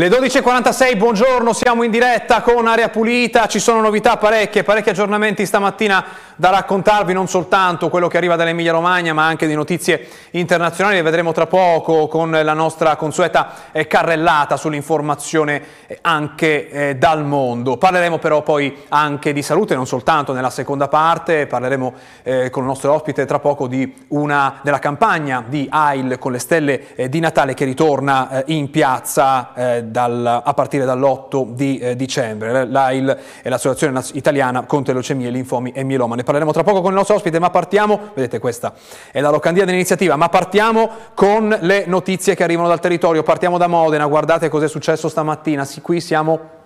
Le 12.46, buongiorno, siamo in diretta con Aria Pulita, ci sono novità parecchie, parecchi aggiornamenti stamattina da raccontarvi, non soltanto quello che arriva dall'Emilia Romagna, ma anche di notizie internazionali, le vedremo tra poco con la nostra consueta carrellata sull'informazione eh, anche eh, dal mondo. Parleremo però poi anche di salute, non soltanto nella seconda parte, parleremo eh, con il nostro ospite tra poco una, della campagna di AIL con le stelle di Natale che ritorna in piazza dal, a partire dall'8 di eh, dicembre. L'AIL è l'Associazione Italiana contro le leucemie, linfomi e mieloma. Ne parleremo tra poco con il nostro ospite, ma partiamo, vedete questa è la locandina dell'iniziativa, ma partiamo con le notizie che arrivano dal territorio. Partiamo da Modena, guardate cosa è successo stamattina. Qui siamo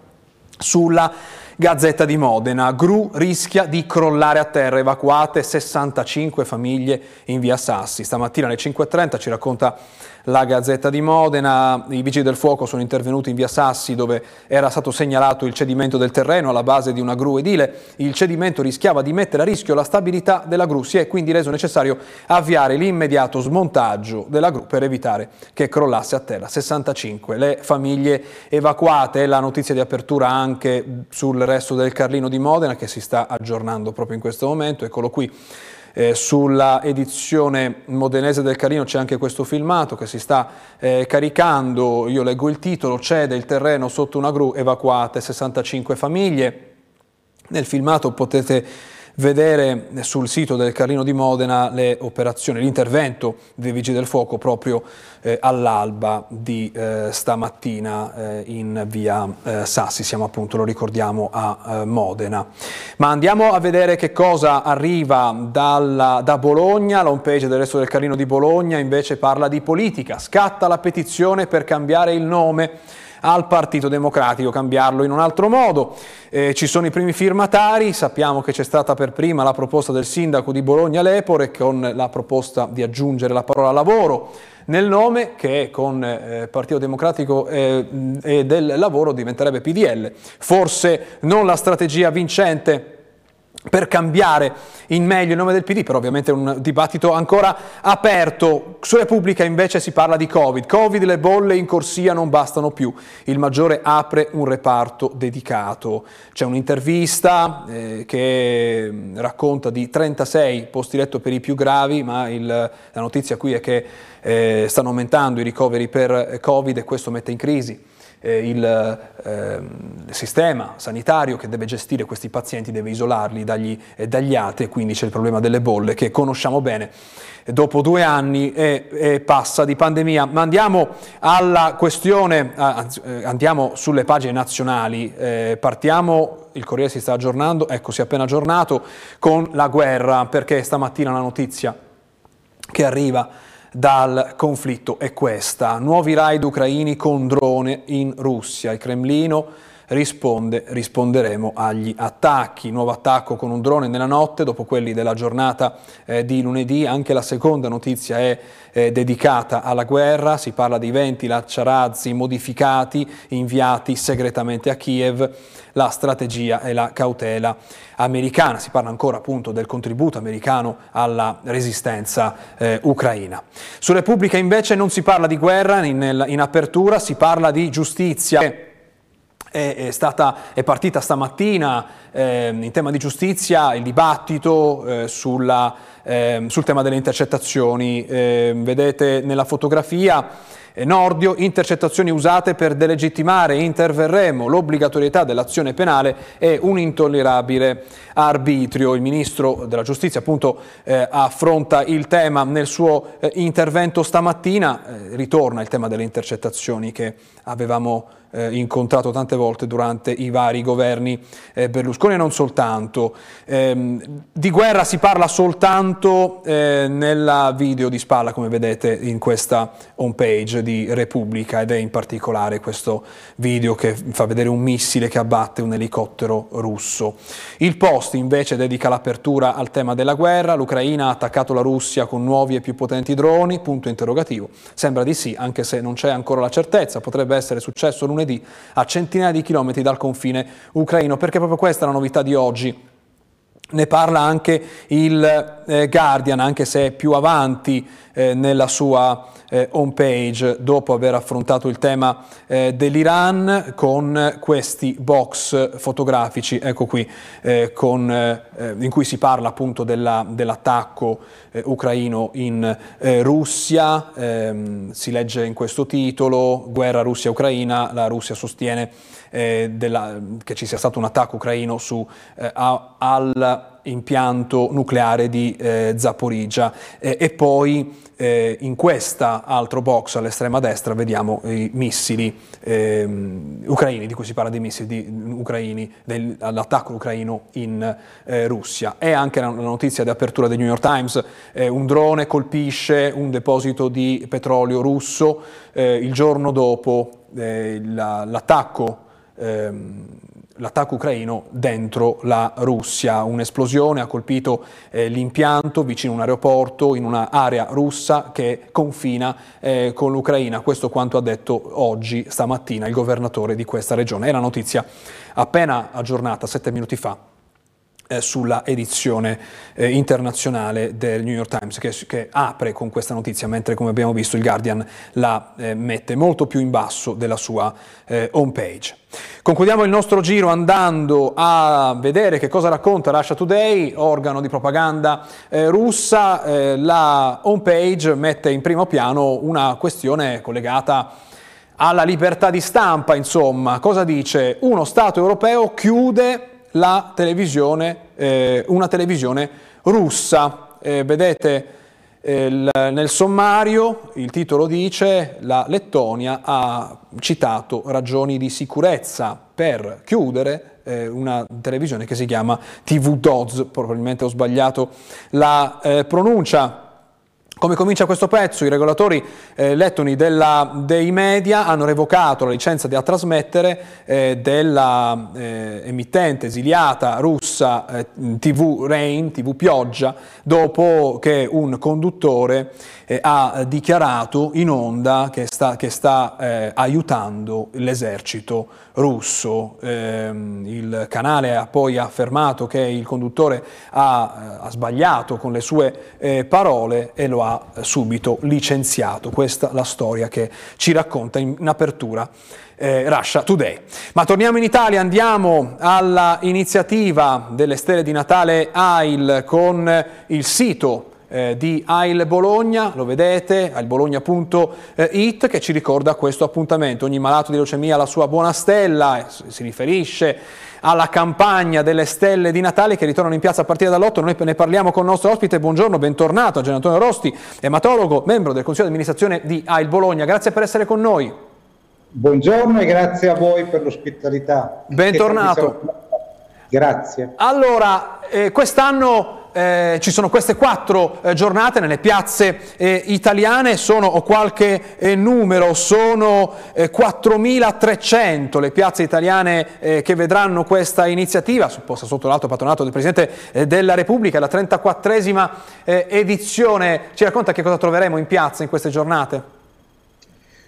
sulla Gazzetta di Modena. Gru rischia di crollare a terra, evacuate 65 famiglie in via Sassi. Stamattina alle 5.30 ci racconta la Gazzetta di Modena. I vigili del fuoco sono intervenuti in via Sassi dove era stato segnalato il cedimento del terreno alla base di una gru edile. Il cedimento rischiava di mettere a rischio la stabilità della gru. Si è quindi reso necessario avviare l'immediato smontaggio della gru per evitare che crollasse a terra. 65 le famiglie evacuate. La notizia di apertura anche sul resto del Carlino di Modena che si sta aggiornando proprio in questo momento. Eccolo qui. Eh, sulla edizione modenese del Carino c'è anche questo filmato che si sta eh, caricando, io leggo il titolo, cede il terreno sotto una gru, evacuate 65 famiglie. Nel filmato potete vedere sul sito del Carlino di Modena le operazioni, l'intervento dei Vigili del Fuoco proprio eh, all'alba di eh, stamattina eh, in via eh, Sassi, siamo appunto, lo ricordiamo, a eh, Modena. Ma andiamo a vedere che cosa arriva dalla, da Bologna, la homepage del resto del Carlino di Bologna invece parla di politica, scatta la petizione per cambiare il nome al Partito Democratico, cambiarlo in un altro modo. Eh, ci sono i primi firmatari, sappiamo che c'è stata per prima la proposta del sindaco di Bologna Lepore con la proposta di aggiungere la parola lavoro nel nome che con eh, Partito Democratico eh, e del lavoro diventerebbe PDL. Forse non la strategia vincente per cambiare in meglio il nome del PD, però ovviamente è un dibattito ancora aperto. Su Repubblica invece si parla di Covid. Covid, le bolle in corsia non bastano più. Il Maggiore apre un reparto dedicato. C'è un'intervista eh, che mm, racconta di 36 posti letto per i più gravi, ma il, la notizia qui è che eh, stanno aumentando i ricoveri per Covid e questo mette in crisi eh, il eh, sistema sanitario che deve gestire questi pazienti deve isolarli dagli, eh, dagli ati e quindi c'è il problema delle bolle che conosciamo bene dopo due anni e, e passa di pandemia. Ma andiamo alla questione, anzi, eh, andiamo sulle pagine nazionali, eh, partiamo, il Corriere si sta aggiornando, ecco si è appena aggiornato, con la guerra perché stamattina la notizia che arriva dal conflitto è questa. Nuovi raid ucraini con drone in Russia. Il Cremlino risponde, risponderemo agli attacchi. Nuovo attacco con un drone nella notte, dopo quelli della giornata eh, di lunedì. Anche la seconda notizia è eh, dedicata alla guerra. Si parla di 20 lanciarazzi modificati, inviati segretamente a Kiev. La strategia e la cautela americana. Si parla ancora appunto del contributo americano alla resistenza eh, ucraina. Su Repubblica invece non si parla di guerra in, in apertura, si parla di giustizia. È, è, stata, è partita stamattina eh, in tema di giustizia il dibattito eh, sulla, ehm, sul tema delle intercettazioni. Ehm, vedete nella fotografia Nordio, intercettazioni usate per delegittimare, interverremo, l'obbligatorietà dell'azione penale è un intollerabile arbitrio. Il Ministro della Giustizia appunto eh, affronta il tema nel suo eh, intervento stamattina, eh, ritorna il tema delle intercettazioni che avevamo eh, incontrato tante volte durante i vari governi eh, Berlusconi e non soltanto. Eh, di guerra si parla soltanto eh, nella video di spalla, come vedete in questa homepage di Repubblica ed è in particolare questo video che fa vedere un missile che abbatte un elicottero russo. Il Post invece dedica l'apertura al tema della guerra, l'Ucraina ha attaccato la Russia con nuovi e più potenti droni, punto interrogativo. Sembra di sì, anche se non c'è ancora la certezza, potrebbe essere successo lunedì a centinaia di chilometri dal confine ucraino, perché proprio questa è la novità di oggi. Ne parla anche il eh, Guardian, anche se è più avanti eh, nella sua eh, homepage dopo aver affrontato il tema eh, dell'Iran con questi box fotografici, ecco qui, eh, con, eh, in cui si parla appunto della, dell'attacco ucraino in Russia, ehm, si legge in questo titolo, guerra Russia-Ucraina, la Russia sostiene della, che ci sia stato un attacco ucraino su, al impianto nucleare di eh, Zaporizia eh, e poi eh, in questa altro box all'estrema destra vediamo i missili ehm, ucraini, di cui si parla dei missili di, ucraini, dell'attacco ucraino in eh, Russia. E anche la, notizia di apertura del New York Times, eh, un drone colpisce un deposito di petrolio russo, eh, il giorno dopo la, l'attacco ehm, l'attacco ucraino dentro la Russia. Un'esplosione ha colpito eh, l'impianto vicino a un aeroporto in un'area russa che confina eh, con l'Ucraina. Questo quanto ha detto oggi, stamattina, il governatore di questa regione. È la notizia appena aggiornata, sette minuti fa, sulla edizione eh, internazionale del New York Times che, che, apre con questa notizia mentre come abbiamo visto il Guardian la eh, mette molto più in basso della sua eh, homepage. Concludiamo il nostro giro andando a vedere che cosa racconta Russia Today, organo di propaganda eh, russa. Eh, la homepage mette in primo piano una questione collegata alla libertà di stampa, insomma, cosa dice? Uno Stato europeo chiude televisione, eh, una televisione russa. Eh, vedete eh, nel sommario il titolo dice la Lettonia ha citato ragioni di sicurezza per chiudere eh, una televisione che si chiama TV Dodds, probabilmente ho sbagliato la eh, pronuncia. Come comincia questo pezzo? I regolatori eh, lettoni della, dei media hanno revocato la licenza da trasmettere eh, della eh, esiliata russa eh, TV Rain, TV Pioggia, dopo che un conduttore eh, ha dichiarato in onda che sta, che sta eh, aiutando l'esercito russo. Ehm, il canale ha poi affermato che il conduttore ha, ha sbagliato con le sue parole e lo ha subito licenziato. Questa è la storia che ci racconta in, in apertura eh, Russia Today. Ma torniamo in Italia, andiamo alla iniziativa delle stelle di Natale AIL con il sito eh, di AIL Bologna, lo vedete, ailbologna.it, che ci ricorda questo appuntamento. Ogni malato di leucemia ha la sua buona stella, si riferisce alla campagna delle stelle di Natale che ritornano in piazza a partire dall'8. Noi ne parliamo con il nostro ospite. Buongiorno, bentornato a Gian Antonio Rosti, ematologo, membro del Consiglio di amministrazione di AIL Bologna. Grazie per essere con noi. Buongiorno e grazie a voi per l'ospitalità. Bentornato. Grazie. Allora, eh, quest'anno eh, ci sono queste quattro eh, giornate nelle piazze eh, italiane, sono ho qualche eh, numero, sono 4.300 eh, le piazze italiane eh, che vedranno questa iniziativa, posta sotto l'alto patronato del Presidente della Repubblica, la 34esima edizione. Ci racconta che cosa troveremo in piazza in queste giornate?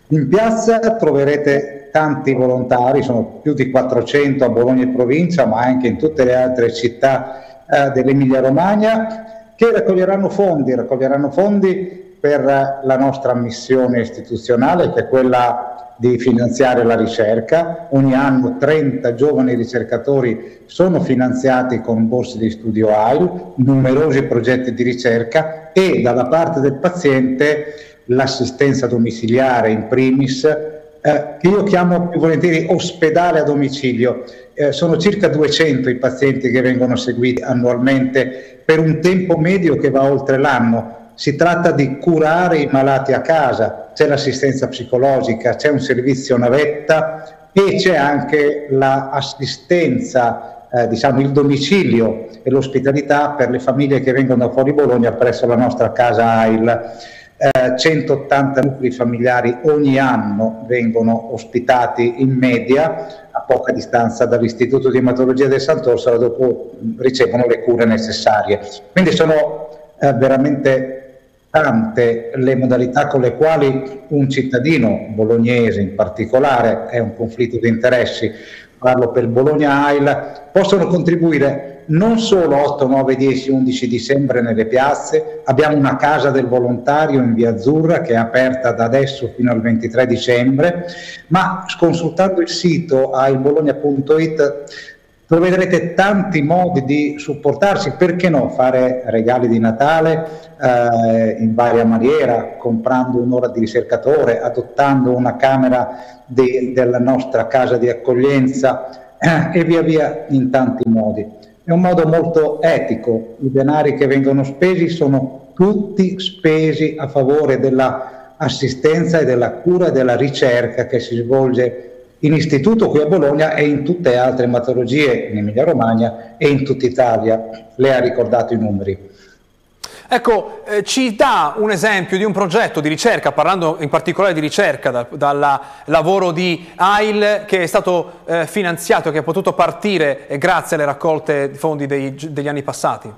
In piazza troverete tanti volontari, sono più di 400 a Bologna e provincia, ma anche in tutte le altre città eh, dell'Emilia Romagna che raccoglieranno fondi, raccoglieranno fondi per la nostra missione istituzionale che è quella di finanziare la ricerca. Ogni anno 30 giovani ricercatori sono finanziati con borse di studio AIL, numerosi progetti di ricerca e dalla parte del paziente l'assistenza domiciliare in primis, eh, io chiamo più volentieri ospedale a domicilio. Eh, sono circa 200 i pazienti che vengono seguiti annualmente per un tempo medio che va oltre l'anno. Si tratta di curare i malati a casa, c'è l'assistenza psicologica, c'è un servizio navetta e c'è anche l'assistenza, eh, diciamo il domicilio e l'ospitalità per le famiglie che vengono da fuori Bologna presso la nostra casa AIL. 180 eh, nuclei familiari ogni anno vengono ospitati in media a poca distanza dall'Istituto di Ematologia del Sant'Orsola, dopo ricevono le cure necessarie. Quindi sono eh, veramente tante le modalità con le quali un cittadino bolognese in particolare è un conflitto di interessi parlo per Bologna AIL, possono contribuire non solo 8, 9, 10, 11 dicembre nelle piazze, abbiamo una casa del volontario in via Azzurra che è aperta da adesso fino al 23 dicembre, ma consultando il sito ailbologna.it troverete tanti modi di supportarsi, perché no fare regali di Natale eh, in varia maniera, comprando un'ora di ricercatore, adottando una camera di, della nostra casa di accoglienza eh, e via via in tanti modi. È un modo molto etico, i denari che vengono spesi sono tutti spesi a favore dell'assistenza e della cura e della ricerca che si svolge in istituto qui a Bologna e in tutte le altre ematologie in Emilia Romagna e in tutta Italia. Lei ha ricordato i numeri. Ecco, eh, ci dà un esempio di un progetto di ricerca, parlando in particolare di ricerca, da, dal lavoro di AIL che è stato eh, finanziato, che è potuto partire eh, grazie alle raccolte di fondi dei, degli anni passati?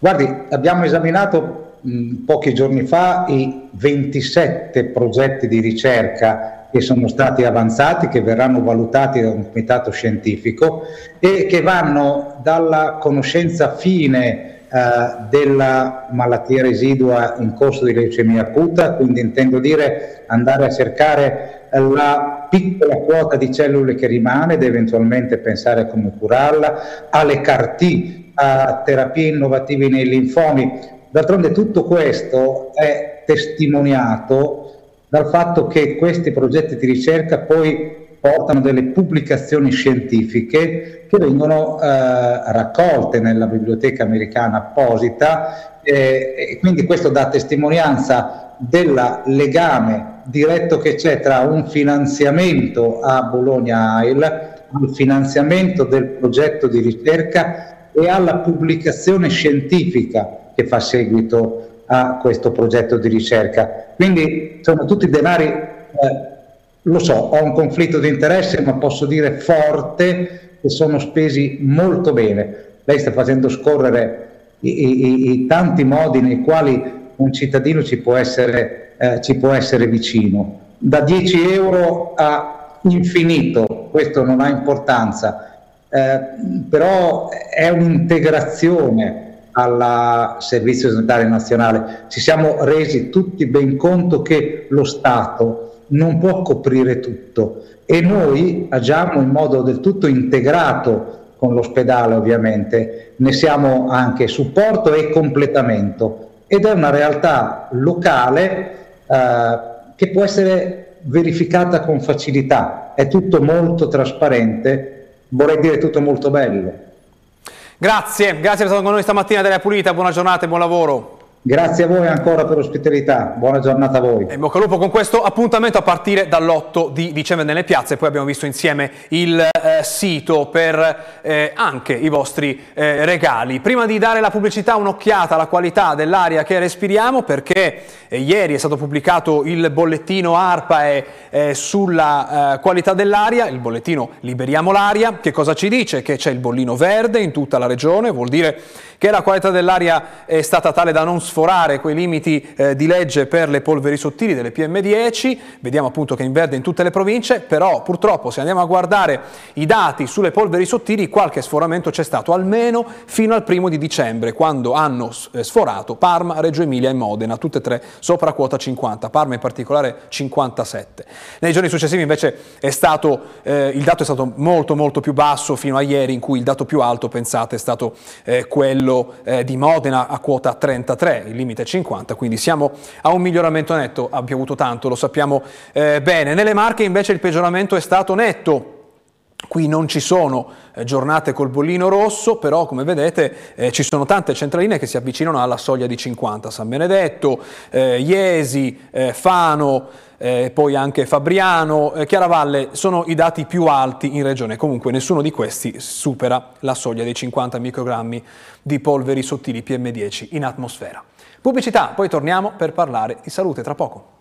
Guardi, abbiamo esaminato mh, pochi giorni fa i 27 progetti di ricerca che sono stati avanzati, che verranno valutati da un comitato scientifico e che vanno dalla conoscenza fine eh, della malattia residua in corso di leucemia acuta, quindi intendo dire andare a cercare la piccola quota di cellule che rimane ed eventualmente pensare a come curarla, alle CAR-T, a terapie innovative nei linfomi. D'altronde tutto questo è testimoniato dal fatto che questi progetti di ricerca poi portano delle pubblicazioni scientifiche che vengono eh, raccolte nella biblioteca americana apposita eh, e quindi questo dà testimonianza del legame diretto che c'è tra un finanziamento a Bologna AIL, al finanziamento del progetto di ricerca e alla pubblicazione scientifica che fa seguito a questo progetto di ricerca. Quindi sono tutti denari, eh, lo so, ho un conflitto di interesse, ma posso dire forte, che sono spesi molto bene. Lei sta facendo scorrere i, i, i tanti modi nei quali un cittadino ci può essere, eh, ci può essere vicino. Da 10 euro a infinito, questo non ha importanza, eh, però è un'integrazione al Servizio Sanitario Nazionale. Ci siamo resi tutti ben conto che lo Stato non può coprire tutto. E noi agiamo in modo del tutto integrato con l'ospedale ovviamente, ne siamo anche supporto e completamento. Ed è una realtà locale eh, che può essere verificata con facilità, è tutto molto trasparente, vorrei dire tutto molto bello. Grazie, grazie per essere stato con noi stamattina della Pulita, buona giornata e buon lavoro. Grazie a voi ancora per l'ospitalità, buona giornata a voi. E bocca al lupo con questo appuntamento a partire dall'8 di dicembre nelle piazze, poi abbiamo visto insieme il eh, sito per eh, anche i vostri eh, regali. Prima di dare la pubblicità un'occhiata alla qualità dell'aria che respiriamo perché eh, ieri è stato pubblicato il bollettino ARPAE eh, sulla eh, qualità dell'aria, il bollettino Liberiamo l'aria, che cosa ci dice? Che c'è il bollino verde in tutta la regione, vuol dire che la qualità dell'aria è stata tale da non sforare quei limiti eh, di legge per le polveri sottili delle PM10, vediamo appunto che è in verde in tutte le province, però purtroppo se andiamo a guardare i dati sulle polveri sottili qualche sforamento c'è stato almeno fino al primo di dicembre quando hanno eh, sforato Parma, Reggio Emilia e Modena, tutte e tre sopra quota 50, Parma in particolare 57. Nei giorni successivi invece stato, eh, il dato è stato molto molto più basso fino a ieri in cui il dato più alto pensate è stato eh, quello eh, di Modena a quota 33, il limite è 50, quindi siamo a un miglioramento netto, ha piovuto tanto, lo sappiamo eh, bene. Nelle Marche invece il peggioramento è stato netto, Qui non ci sono eh, giornate col bollino rosso, però come vedete eh, ci sono tante centraline che si avvicinano alla soglia di 50, San Benedetto, eh, Iesi, eh, Fano, eh, poi anche Fabriano, eh, Chiaravalle sono i dati più alti in regione, comunque nessuno di questi supera la soglia dei 50 microgrammi di polveri sottili PM10 in atmosfera. Pubblicità, poi torniamo per parlare di salute tra poco.